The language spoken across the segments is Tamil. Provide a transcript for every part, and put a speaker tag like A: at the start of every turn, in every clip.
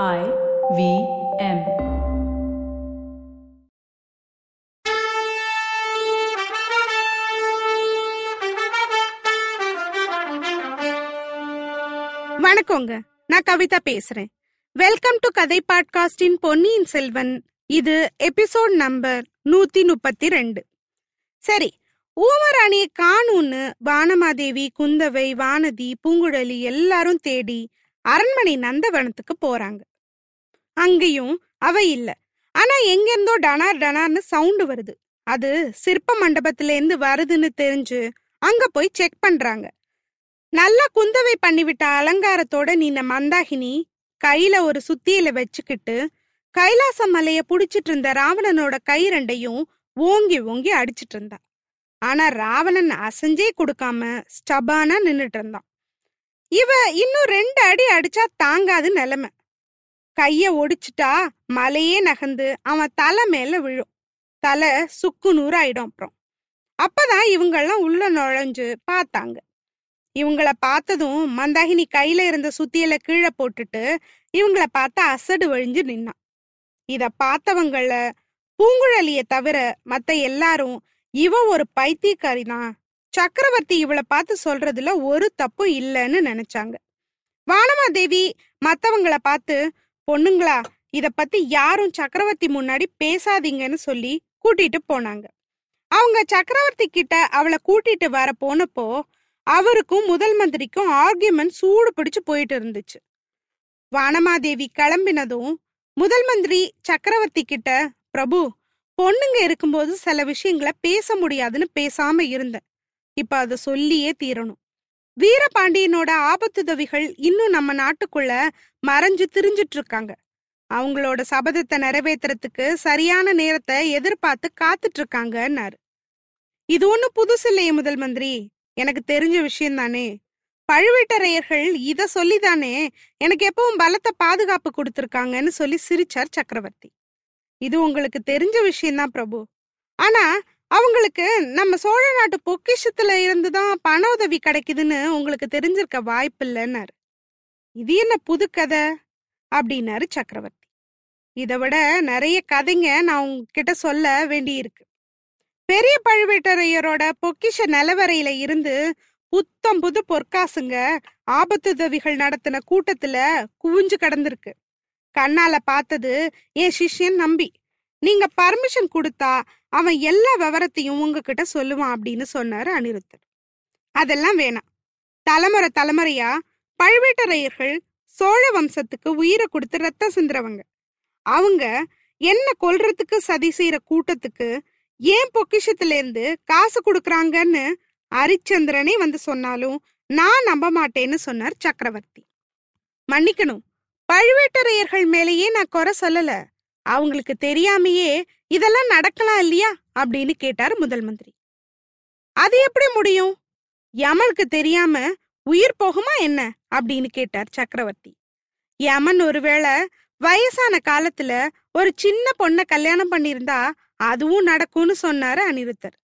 A: I V M.
B: வணக்கங்க. நான் கவிதா பேசுறேன். வெல்கம் டு கதை பாட்காஸ்டின் பொன்னியின் செல்வன். இது எபிசோட் நம்பர் நூத்தி முப்பத்தி ரெண்டு சரி ஊமராணியை காணும்னு வானமாதேவி குந்தவை வானதி பூங்குழலி எல்லாரும் தேடி அரண்மனை நந்தவனத்துக்கு போறாங்க. அங்கேயும் அவ இல்ல. ஆனா எங்கிருந்தோ டனார் டனார்னு சவுண்டு வருது. அது சிற்ப மண்டபத்துல இருந்து வருதுன்னு தெரிஞ்சு அங்க போய் செக் பண்றாங்க. நல்லா குந்தவை பண்ணிவிட்ட அலங்காரத்தோட நின்ன மந்தாகினி கையில ஒரு சுத்தியில வச்சுக்கிட்டு கைலாச மலைய புடிச்சிட்டு இருந்த ராவணனோட கை ரெண்டையும் ஓங்கி ஓங்கி அடிச்சிட்டு இருந்தா ஆனா ராவணன் அசைஞ்சே கொடுக்காம ஸ்டபானா நின்னுட்டு இருந்தான் இவ இன்னும் ரெண்டு அடி அடிச்சா தாங்காது நிலைமை. கைய ஒடிச்சிட்டா மலையே நகர்ந்து அவன் தலை மேல விழும். தலை சுக்கு நூறாயிடும் அப்புறம். அப்பதான் இவங்கெல்லாம் உள்ள நுழைஞ்சு பார்த்தாங்க. இவங்கள பார்த்ததும் மந்தாகினி கையில இருந்த சுத்தியல கீழே போட்டுட்டு இவங்கள பார்த்து அசடு வழிஞ்சு நின்னான். இத பார்த்தவங்கள பூங்குழலிய தவிர மத்த எல்லாரும் இவ ஒரு பைத்தியக்காரி தான் சக்கரவர்த்தி இவளை பார்த்து சொல்றதுல ஒரு தப்பும் இல்லைன்னு நினைச்சாங்க. வானமாதேவி மத்தவங்கள பார்த்து பொண்ணுங்களா இத பத்தி யாரும் சக்கரவர்த்தி முன்னாடி பேசாதீங்கன்னு சொல்லி கூட்டிட்டு போனாங்க. அவங்க சக்கரவர்த்தி கிட்ட அவளை கூட்டிட்டு வர போனப்போ அவருக்கும் முதல் மந்திரிக்கும் ஆர்கியூமெண்ட் சூடு பிடிச்சு போயிட்டு இருந்துச்சு. வானமாதேவி கிளம்பினதும் முதல் மந்திரி சக்கரவர்த்தி கிட்ட பிரபு பொண்ணுங்க இருக்கும்போது சில விஷயங்களை பேச முடியாதுன்னு பேசாம இருந்தேன். இப்ப அதை சொல்லியே தீரணும். வீரபாண்டியனோட ஆபத்துதவிகள் இன்னும் நம்ம நாட்டுக்குள்ள மறைஞ்சு திரிஞ்சிட்டு இருக்காங்க அவங்களோட சபதத்தை நிறைவேத்துறதுக்கு சரியான நேரத்தை எதிர்பார்த்து காத்துட்டு இருக்காங்கன்னாரு இது ஒண்ணு புதுசு இல்லையே முதல் மந்திரி. எனக்கு தெரிஞ்ச விஷயம் தானே. பழுவேட்டரையர்கள் இத சொல்லிதானே எனக்கு எப்பவும் பலத்த பாதுகாப்பு கொடுத்துருக்காங்கன்னு சொல்லி சிரிச்சார் சக்கரவர்த்தி. இது உங்களுக்கு தெரிஞ்ச விஷயம்தான் பிரபு. ஆனா அவங்களுக்கு நம்ம சோழ நாட்டு பொக்கிஷத்துல இருந்துதான் பண உதவி கிடைக்குதுன்னு உங்களுக்கு தெரிஞ்சிருக்க வாய்ப்பு இல்லைன்னாரு. இது என்ன புது கதை? அப்படின்னாரு சக்கரவர்த்தி. இதை விட நிறைய கதைங்க நான் உங்ககிட்ட சொல்ல வேண்டியிருக்கு. பெரிய பழுவேட்டரையரோட பொக்கிஷ நிலவரையில இருந்து புத்தம் புது பொற்காசுங்க ஆபத்துதவிகள் நடத்தின கூட்டத்துல குவிஞ்சு கடந்திருக்கு. கண்ணால பார்த்தது என் சிஷ்யன் நம்பி. நீங்க பர்மிஷன் கொடுத்தா அவன் எல்லா விவரத்தையும் உங்ககிட்ட சொல்லுவான் அப்படின்னு சொன்னாரு அனிருத்தர். அதெல்லாம் வேணாம். தலைமுறை தலைமுறையா பழுவேட்டரையர்கள் சோழ வம்சத்துக்கு உயிரை கொடுத்து ரத்தம் சிந்துறவங்க. அவங்க என்ன கொல்றதுக்கு சதி செய்யற கூட்டத்துக்கு ஏன் பொக்கிஷத்துல இருந்து காசு கொடுக்கறாங்கன்னு ஹரிச்சந்திரனே வந்து சொன்னாலும் நான் நம்ப மாட்டேன்னு சொன்னார் சக்கரவர்த்தி. மன்னிக்கணும். பழுவேட்டரையர்கள் மேலேயே நான் குறை சொல்லல. அவங்களுக்கு தெரியாமையே இதெல்லாம் நடக்கலாம் இல்லையா? அப்படின்னு கேட்டார் முதல் மந்திரி. அது எப்படி முடியும்? யமனுக்கு தெரியாம உயிர் போகுமா என்ன? அப்படின்னு கேட்டார் சக்கரவர்த்தி. யமன் ஒருவேளை வயசான காலத்துல ஒரு சின்ன பொண்ண கல்யாணம் பண்ணிருந்தா அதுவும் நடக்கும்னு சொன்னாரு அனிருத்தர்.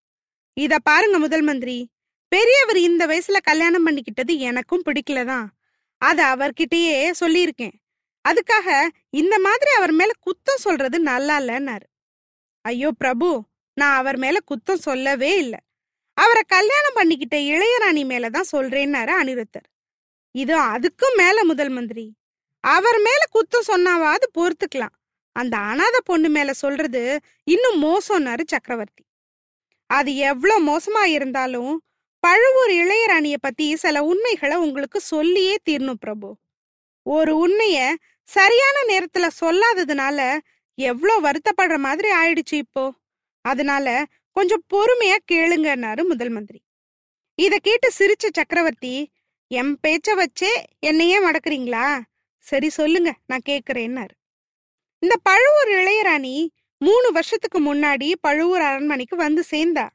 B: இத பாருங்க முதல் மந்திரி. பெரியவர் இந்த வயசுல கல்யாணம் பண்ணிக்கிட்டது எனக்கும் பிடிக்கலதான். அத அவர்கிட்டயே சொல்லியிருக்கேன். அதுக்காக இந்த மாதிரி அவர் மேல குத்தம் சொல்றது நல்லா இல்லைன்னாரு. ஐயோ பிரபு நான் அவர் மேல குத்தம் சொல்லவே இல்லை. அவரை கல்யாணம் பண்ணிக்கிட்ட இளையராணி மேலதான் சொல்றேன்னாரு அனிருத்தர். இது அதுக்கும் மேல முதல் மந்திரி. அவர் மேல குத்தம் சொன்னாவாது பொறுத்துக்கலாம். அந்த அனாத பொண்ணு மேல சொல்றது இன்னும் மோசம்னாரு சக்கரவர்த்தி. அது எவ்வளோ மோசமா இருந்தாலும் பழுவூர் இளையராணிய பத்தி சில உண்மைகளை உங்களுக்கு சொல்லியே தீரணும் பிரபு. ஒரு உண்மைய சரியான நேரத்துல சொல்லாததுனால எவ்வளோ வருத்தப்படுற மாதிரி ஆயிடுச்சு இப்போ. அதனால கொஞ்சம் பொறுமையா கேளுங்கன்னாரு முதல் மந்திரி. இத கேட்டு சிரிச்ச சக்கரவர்த்தி என் பேச்ச வச்சே என்னையே மடக்குறீங்களா? சரி சொல்லுங்க நான் கேக்குறேன்னாரு. இந்த பழுவூர் இளையராணி மூணு வருஷத்துக்கு முன்னாடி பழுவூர் அரண்மனைக்கு வந்து சேர்ந்தா.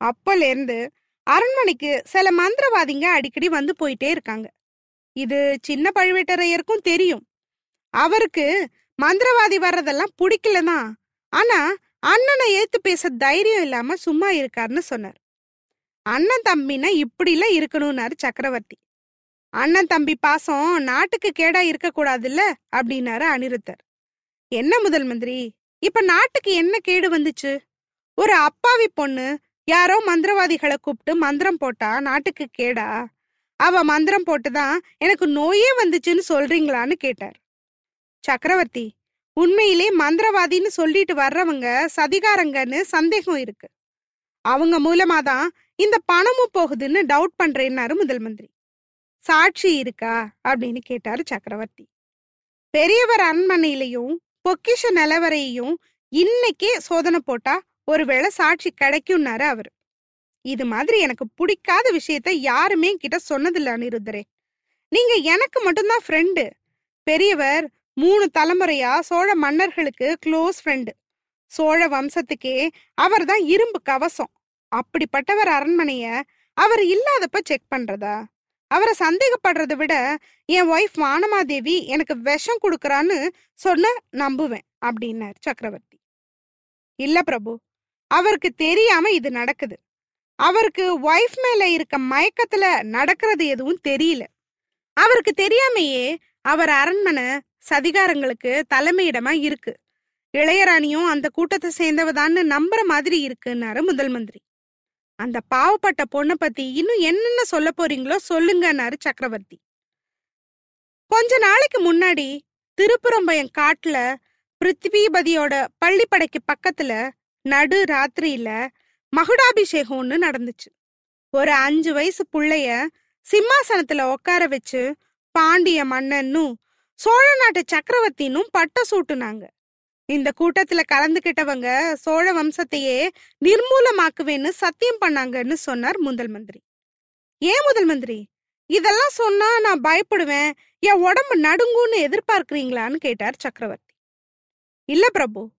B: அப்பல இருந்து அரண்மனைக்கு சில மந்திரவாதிங்க அடிக்கடி வந்து போயிட்டே இருக்காங்க. இது சின்ன பழுவேட்டரையருக்கும் தெரியும். அவருக்கு மந்திரவாதி வர்றதெல்லாம் பிடிக்கலதான் ஆனா அண்ணனை ஏத்து பேச தைரியம் இல்லாம சும்மா இருக்காருன்னு சொன்னார். அண்ணன் தம்பினா இப்படிலாம் இருக்கணும்னாரு சக்கரவர்த்தி. அண்ணன் தம்பி பாசம் நாட்டுக்கு கேடா இருக்க கூடாதுல்ல அப்படின்னாரு அனிருத்தர். என்ன முதல் மந்திரி? இப்ப நாட்டுக்கு என்ன கேடு வந்துச்சு? ஒரு அப்பாவி பொண்ணு யாரோ மந்திரவாதிகளை கூப்பிட்டு மந்திரம் போட்டா நாட்டுக்கு கேடா? அவ மந்திரம் போட்டுதான் எனக்கு நோயே வந்துச்சுன்னு சொல்றீங்களான்னு கேட்டார். சக்கரவர்த்தி உண்மையிலே மந்திரவாதின்னு சொல்லிட்டு வர்றவங்க சதிகாரங்கன்னு சந்தேகம் இருக்கு. அவங்க மூலமா தான் இந்த பணமும் போகுதுன்னு டவுட் பண்றேன்னாரு முதல் மந்திரி. சாட்சி இருக்கா? அப்படின்னு கேட்டாரு சக்கரவர்த்தி. பெரியவர் அரண்மனையிலையும் பொக்கிஷ நிலவரையும் இன்னைக்கே சோதனை போட்டா ஒருவேளை சாட்சி கிடைக்கும்னாரு அவர். இது மாதிரி எனக்கு பிடிக்காத விஷயத்த யாருமே கிட்ட சொன்னதில்ல அனிருத்தரே. நீங்க எனக்கு மட்டும்தான் ஃப்ரெண்டு பெரியவர் மூணு தலைமுறையா சோழ மன்னர்களுக்கு க்ளோஸ் ஃப்ரெண்டு சோழ வம்சத்துக்கே அவர்தான் இரும்பு கவசம். அப்படிப்பட்டவர் அரண்மனைய அவர் இல்லாதப்ப செக் பண்றதா? அவரை சந்தேகப்படுறதை விட என் ஒய்ஃப் வானமாதேவி எனக்கு விஷம் கொடுக்குறான்னு சொன்ன நம்புவேன் அப்படின்னார் சக்கரவர்த்தி. இல்ல பிரபு அவருக்கு தெரியாம இது நடக்குது. அவருக்கு ஒய்ஃப் மேல இருக்க மயக்கத்துல நடக்கிறது எதுவும் தெரியல. அவருக்கு தெரியாமையே அவர் அரண்மனை சதிகாரங்களுக்கு தலைமையிடமா இருக்கு. இளையராணியும் அந்த கூட்டத்தை சேர்ந்தவதான்னு நம்புற மாதிரி இருக்குன்னாரு முதல் மந்திரி. அந்த பாவப்பட்ட பொண்ணை பத்தி இன்னும் என்னென்ன சொல்ல போறீங்களோ சொல்லுங்கன்னாரு சக்கரவர்த்தி. கொஞ்ச நாளைக்கு முன்னாடி திருப்புறம்பயம் காட்டுல பிருத்திவிபதியோட பள்ளிப்படைக்கு பக்கத்துல நடு ராத்திரியில மகுடாபிஷேகம்னு நடந்துச்சு. ஒரு அஞ்சு வயசு புள்ளைய சிம்மாசனத்துல உட்கார வச்சு பாண்டிய மன்னன்னும் சோழ நாட்டு சக்கரவர்த்தினும் பட்டம் சூட்டுனாங்க. இந்த கூட்டத்துல கலந்துகிட்டவங்க சோழ வம்சத்தையே நிர்மூலமாக்குவேன்னு சத்தியம் பண்ணாங்கன்னு சொன்னார் முதல் மந்திரி. ஏன் முதல் மந்திரி? இதெல்லாம் சொன்னா நான் பயப்படுவேன். என் உடம்பு நடுங்கும்னு எதிர்பார்க்கிறீங்களான்னு கேட்டார் சக்கரவர்த்தி. இல்ல பிரபு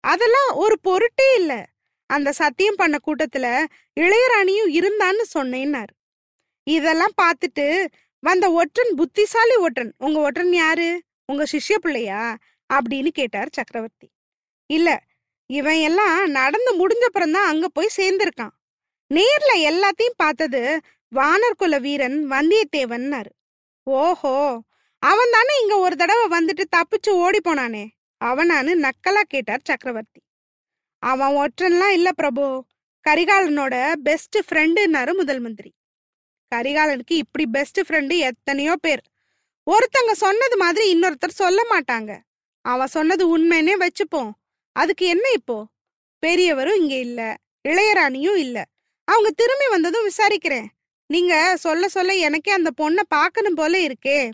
B: அதெல்லாம் ஒரு பொருட்டே இல்ல. அந்த சத்தியம் பண்ண கூட்டத்துல இளையராணியும் இருந்தான்னு சொன்னேன்னாரு. இதெல்லாம் பார்த்துட்டு வந்த ஒற்றன் புத்திசாலி ஒற்றன் உங்க ஒற்றன் யாரு? உங்க சிஷ்ய பிள்ளையா? அப்படின்னு கேட்டார் சக்கரவர்த்தி. இல்ல இவன் எல்லாம் நடந்து முடிஞ்சப்புறம் தான் அங்க போய் சேர்ந்திருக்கான். நேர்ல எல்லாத்தையும் பார்த்தது வானர் குல வீரன் வந்தியத்தேவன்னாரு. ஓஹோ அவன் தானே இங்க ஒரு தடவை வந்துட்டு தப்பிச்சு ஓடி போனானே? அவனான்னு நக்கலா கேட்டார் சக்கரவர்த்தி. அவன் ஒற்றன்லாம் இல்ல பிரபு. கரிகாலனோட பெஸ்ட் ஃப்ரெண்டுன்னாரு முதல் மந்திரி. கரிகாலனுக்கு இப்படி பெஸ்ட் ஃப்ரெண்டு எத்தனையோ பேர். ஒருத்தங்க சொன்னது மாதிரி இன்னொருத்தர் சொல்ல மாட்டாங்க. அவன் சொன்னது உண்மைன்னே வச்சுப்போம். அதுக்கு என்ன இப்போ? பெரியவரும் இங்க இல்ல. இளையராணியும் இல்ல. அவங்க திரும்பி வந்ததும் விசாரிக்கிறேன். நீங்க சொல்ல சொல்ல எனக்கே அந்த பொண்ணை பார்க்கணும் போல இருக்கே.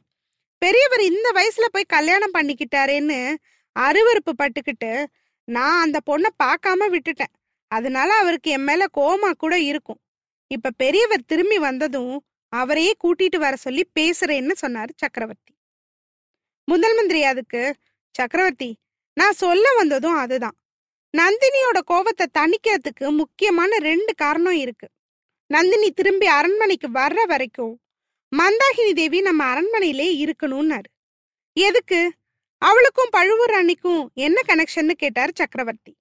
B: பெரியவர் இந்த வயசுல போய் கல்யாணம் பண்ணிக்கிட்டாரேன்னு அருவருப்பு பட்டுக்கிட்டு நான் அந்த பொண்ணை பார்க்காம விட்டுட்டேன். அதனால அவருக்கு என் மேல கோமா கூட இருக்கும். இப்ப பெரியவர் திரும்பி வந்ததும் அவரையே கூட்டிட்டு வர சொல்லி பேசுறேன்னு சொன்னாரு சக்கரவர்த்தி. முதல் மந்திரி அதுக்கு சக்கரவர்த்தி நான் சொல்ல வந்ததும் அதுதான். நந்தினியோட கோபத்தை தணிக்கிறதுக்கு முக்கியமான ரெண்டு காரணம் இருக்கு. நந்தினி திரும்பி அரண்மனைக்கு வர்ற வரைக்கும் மந்தாகினி தேவி நம்ம அரண்மனையிலே இருக்கணும்னாரு. எதுக்கு? அவளுக்கும் பழுவூர் அணிக்கும் என்ன கனெக்ஷன்னு கேட்டார் சக்கரவர்த்தி.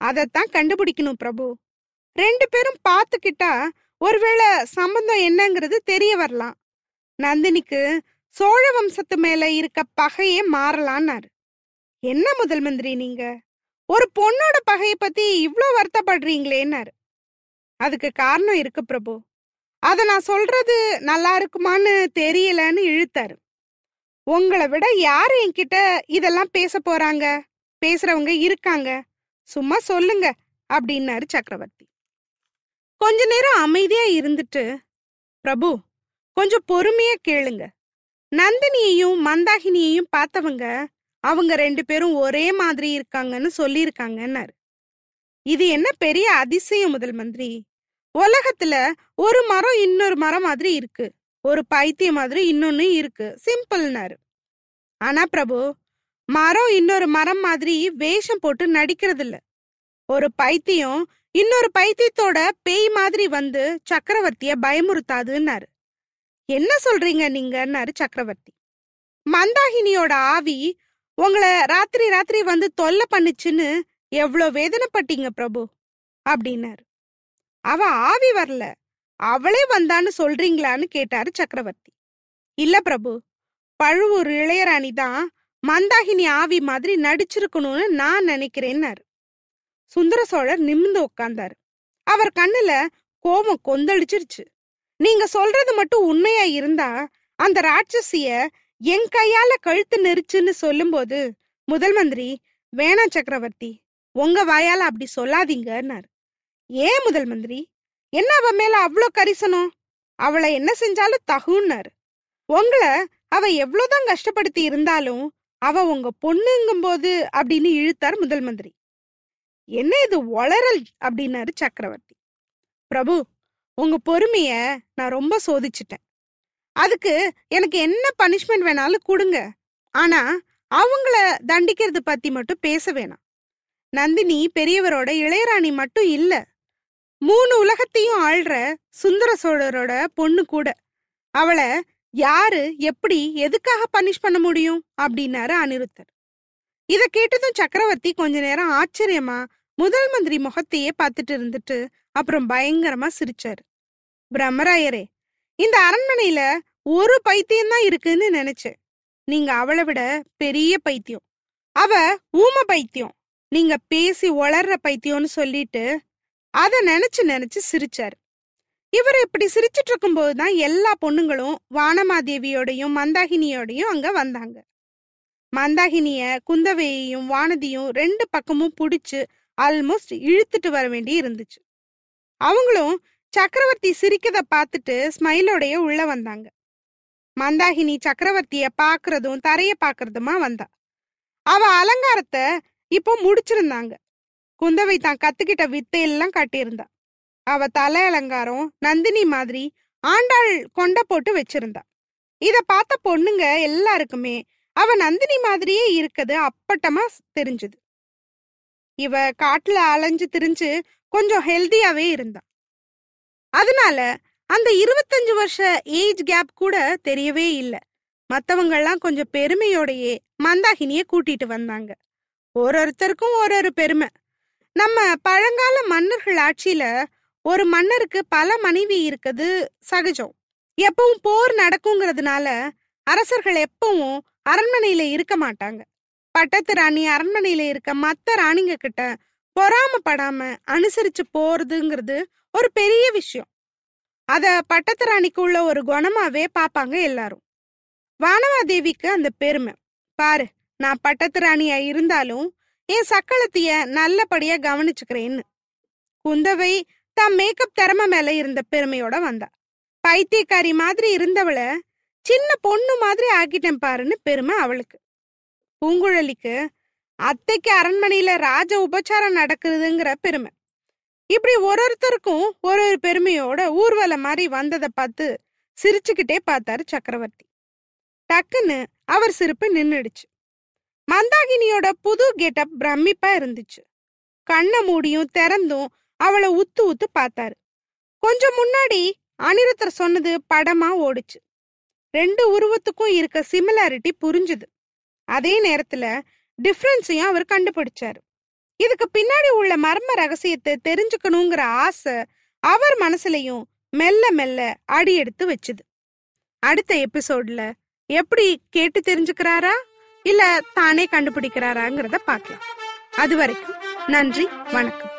B: அதைத்தான் கண்டுபிடிக்கணும் பிரபு. ரெண்டு பேரும் பார்த்துக்கிட்டா ஒருவேளை சம்பந்தம் என்னங்கிறது தெரிய வரலாம். நந்தினிக்கு சோழ வம்சத்து மேல இருக்க பகையே மாறலான்னாரு. என்ன முதல் மந்திரி நீங்க? ஒரு பொண்ணோட பகையை பத்தி இவ்ளோ வருத்தப்படுறீங்களேன்னாரு. அதுக்கு காரணம் இருக்கு பிரபு. அத நான் சொல்றது நல்லா இருக்குமான்னு தெரியலன்னு இழுத்தாரு. உங்களை விட யாரு என்கிட்ட இதெல்லாம் பேச போறாங்க? பேசுறவங்க இருக்காங்க. சும்மா சொல்லுங்க அப்படின்னாரு சக்கரவர்த்தி. கொஞ்ச நேரம் அமைதியா இருந்துட்டு பிரபு கொஞ்சம் பொறுமையா கேளுங்க. நந்தினியையும் மந்தாகினியையும் பார்த்தவங்க அவங்க ரெண்டு பேரும் ஒரே மாதிரி இருக்காங்கன்னு சொல்லியிருக்காங்கன்னாரு. இது என்ன பெரிய அதிசயம் முதல் மந்திரி. உலகத்துல ஒரு மரம் இன்னொரு மரம் மாதிரி இருக்கு. ஒரு பைத்தியம் மாதிரி இன்னொன்னு இருக்கு. சிம்பிள்னாரு. ஆனா பிரபு மரம் இன்னொரு மரம் மாதிரி வேஷம் போட்டு நடிக்கிறது இல்ல ஒரு பைத்தியம் இன்னொரு பைத்தியத்தோட பேய் மாதிரி வந்து சக்கரவர்த்திய பயமுறுத்தாதுன்னாரு. என்ன சொல்றீங்க நீங்கன்னாரு சக்கரவர்த்தி. மந்தாகினியோட ஆவி உங்களை ராத்திரி ராத்திரி வந்து தொல்லை பண்ணுச்சுன்னு எவ்வளோ வேதனைப்பட்டீங்க பிரபு அப்படின்னாரு அவ ஆவி வரல. அவளே வந்தான்னு சொல்றீங்களான்னு கேட்டாரு சக்கரவர்த்தி. இல்ல பிரபு பழுவூர் இளையராணி தான் மந்தாகினி ஆவி மாதிரி நடிச்சிருக்கணும்னு நான் நினைக்கிறேன்னாரு. சுந்தர சோழர் நிமிர்ந்து உட்கார்ந்தாரு அவர் கண்ணுல கோபம் கொந்தளிச்சிருச்சு. நீங்க சொல்றது மட்டும் உண்மையா இருந்தா அந்த ராட்சசிய என் கையால கழுத்து நெரிச்சுன்னு சொல்லும்போது முதல் மந்திரி வேணா சக்கரவர்த்தி உங்க வாயால அப்படி சொல்லாதீங்கன்னாரு. ஏன் முதல் மந்திரி? என்ன அவ மேல அவ்வளோ கரிசனம்? அவளை என்ன செஞ்சாலும் தகுன்னாரு. உங்களை அவ எவ்வளோதான் கஷ்டப்படுத்தி இருந்தாலும் அவ உங்க பொண்ணுங்கும்போது அப்படின்னு இழுத்தார் முதல் மந்திரி. என்ன இது வளரல் அப்படின்னாரு சக்கரவர்த்தி. பிரபு உங்க பொறுமைய நான் ரொம்ப சோதிச்சிட்டேன். அதுக்கு எனக்கு என்ன பனிஷ்மெண்ட் வேணாலும் கொடுங்க. ஆனா அவங்கள தண்டிக்கிறது பத்தி மட்டும் பேச வேணாம். நந்தினி பெரியவரோட இளையராணி மட்டும் இல்ல. மூணு உலகத்தையும் ஆள்ற சுந்தர சோழரோட பொண்ணு கூட. அவளை யாரு எப்படி எதுக்காக பனிஷ் பண்ண முடியும்? அப்படின்னாரு அனிருத்தர். இத கேட்டதும் சக்கரவர்த்தி கொஞ்ச நேரம் ஆச்சரியமா முதல் மந்திரி முகத்தையே பார்த்துட்டு இருந்துட்டு அப்புறம் பயங்கரமா சிரிச்சாரு. பிரம்மராயரே இந்த அரண்மனையில ஒரு பைத்தியம் தான் இருக்குன்னு நினைச்சேன். நீங்க அவளை விட பெரிய பைத்தியம். அவ ஊம பைத்தியம். நீங்க பேசி வளர்ற பைத்தியம்னு சொல்லிட்டு அத நினைச்சு நினைச்சு சிரிச்சாரு. இவர் இப்படி சிரிச்சிட்டு இருக்கும்போது தான் எல்லா பொண்ணுங்களும் வானமாதேவியோடையும் மந்தாகினியோடையும் அங்க வந்தாங்க. மந்தாகினிய குந்தவையையும் வானதியும் ரெண்டு பக்கமும் புடிச்சு ஆல்மோஸ்ட் இழுத்துட்டு வர வேண்டி இருந்துச்சு. அவங்களும் சக்கரவர்த்தி சிரிக்கத பார்த்துட்டு ஸ்மைலோடைய உள்ள வந்தாங்க. மந்தாகினி சக்கரவர்த்திய பாக்குறதும் தரைய பாக்குறதுமா வந்தா. அவ அலங்காரத்தை இப்போ முடிச்சிருந்தாங்க. குந்தவை தான் கத்துக்கிட்ட வித்தையெல்லாம் கட்டியிருந்தா. அவ தலை அலங்காரம் நந்தினி மாதிரி ஆண்டாள் கொண்ட போட்டு வச்சிருந்தா. இத பார்த்த பொண்ணுங்க எல்லாருக்குமே அவ நந்தினி மாதிரியே இருக்குது அப்பட்டமா தெரிஞ்சது. இவ காட்டுல அலைஞ்சு திரிஞ்சு கொஞ்சம் ஹெல்தியாவே இருந்தா. அதனால அந்த இருபத்தஞ்சு வருஷ ஏஜ் கேப் கூட தெரியவே இல்லை. மத்தவங்கெல்லாம் கொஞ்சம் பெருமையோடையே மந்தாகினிய கூட்டிட்டு வந்தாங்க. ஒரு ஒருத்தருக்கும் ஒரு ஒரு பெருமை. நம்ம பழங்கால மன்னர்கள் ஆட்சியில ஒரு மன்னருக்கு பல மனைவி இருக்குது சகஜம். எப்பவும் போர் நடக்குங்கிறதுனால அரசர்கள் எப்பவும் அரண்மனையில இருக்க மாட்டாங்க. பட்டத்து ராணி அரண்மனையில இருக்க மத்த ராணிங்க கிட்ட பொறாமப்படாம அனுசரிச்சு போறதுங்கிறது ஒரு பெரிய விஷயம். அத பட்டத்து ராணிக்கு உள்ள ஒரு குணமாவே பாப்பாங்க எல்லாரும். வானவாதேவிக்கு அந்த பெருமை. பாரு நான் பட்டத்து ராணியா இருந்தாலும் என் சக்களத்தைய நல்லபடியா கவனிச்சுக்கிறேன்னு. குந்தவை தான் மேக்கப் திறமை மேல இருந்த பெருமையோட வந்தா. பைத்தியக்காரி மாதிரி இருந்தவள சின்ன பொண்ணு மாதிரி ஆக்கிட்டேன் பாருன்னு பெருமை அவளுக்கு. பூங்குழலிக்கு அத்தைக்கு அரண்மனையில ராஜ உபச்சாரம் நடக்குதுங்கிற பெருமை. இப்படி ஒரு ஒருத்தருக்கும் ஒரு ஒரு பெருமையோட ஊர்வலம் மாதிரி வந்ததை பார்த்து சிரிச்சுக்கிட்டே பார்த்தாரு சக்கரவர்த்தி. டக்குன்னு அவர் சிரிப்பு நின்னுடுச்சு. மந்தாகினியோட புது கெட்டப் பிரமிப்பா இருந்துச்சு. கண்ணை மூடியும் திறந்தும் அவளை உத்து உத்து பார்த்தாரு. கொஞ்சம் முன்னாடி அனிருத்தர் சொன்னது படமா ஓடுச்சு. ரெண்டு உருவத்துக்கும் இருக்க சிமிலாரிட்டி புரிஞ்சுது. அதே நேரத்துல டிஃப்ரென்ஸையும் அவர் கண்டுபிடிச்சாரு. இதுக்கு பின்னாடி உள்ள மர்ம ரகசியத்தை தெரிஞ்சுக்கணுங்கிற ஆசை அவர் மனசுலயும் மெல்ல மெல்ல அடி எடுத்து வச்சுது. அடுத்த எபிசோட்ல எப்படி கேட்டு தெரிஞ்சுக்கிறாரா? இல்ல தானே கண்டுபிடிக்கிறாராங்கிறத பாக்கலாம் அது வரைக்கும் நன்றி வணக்கம்.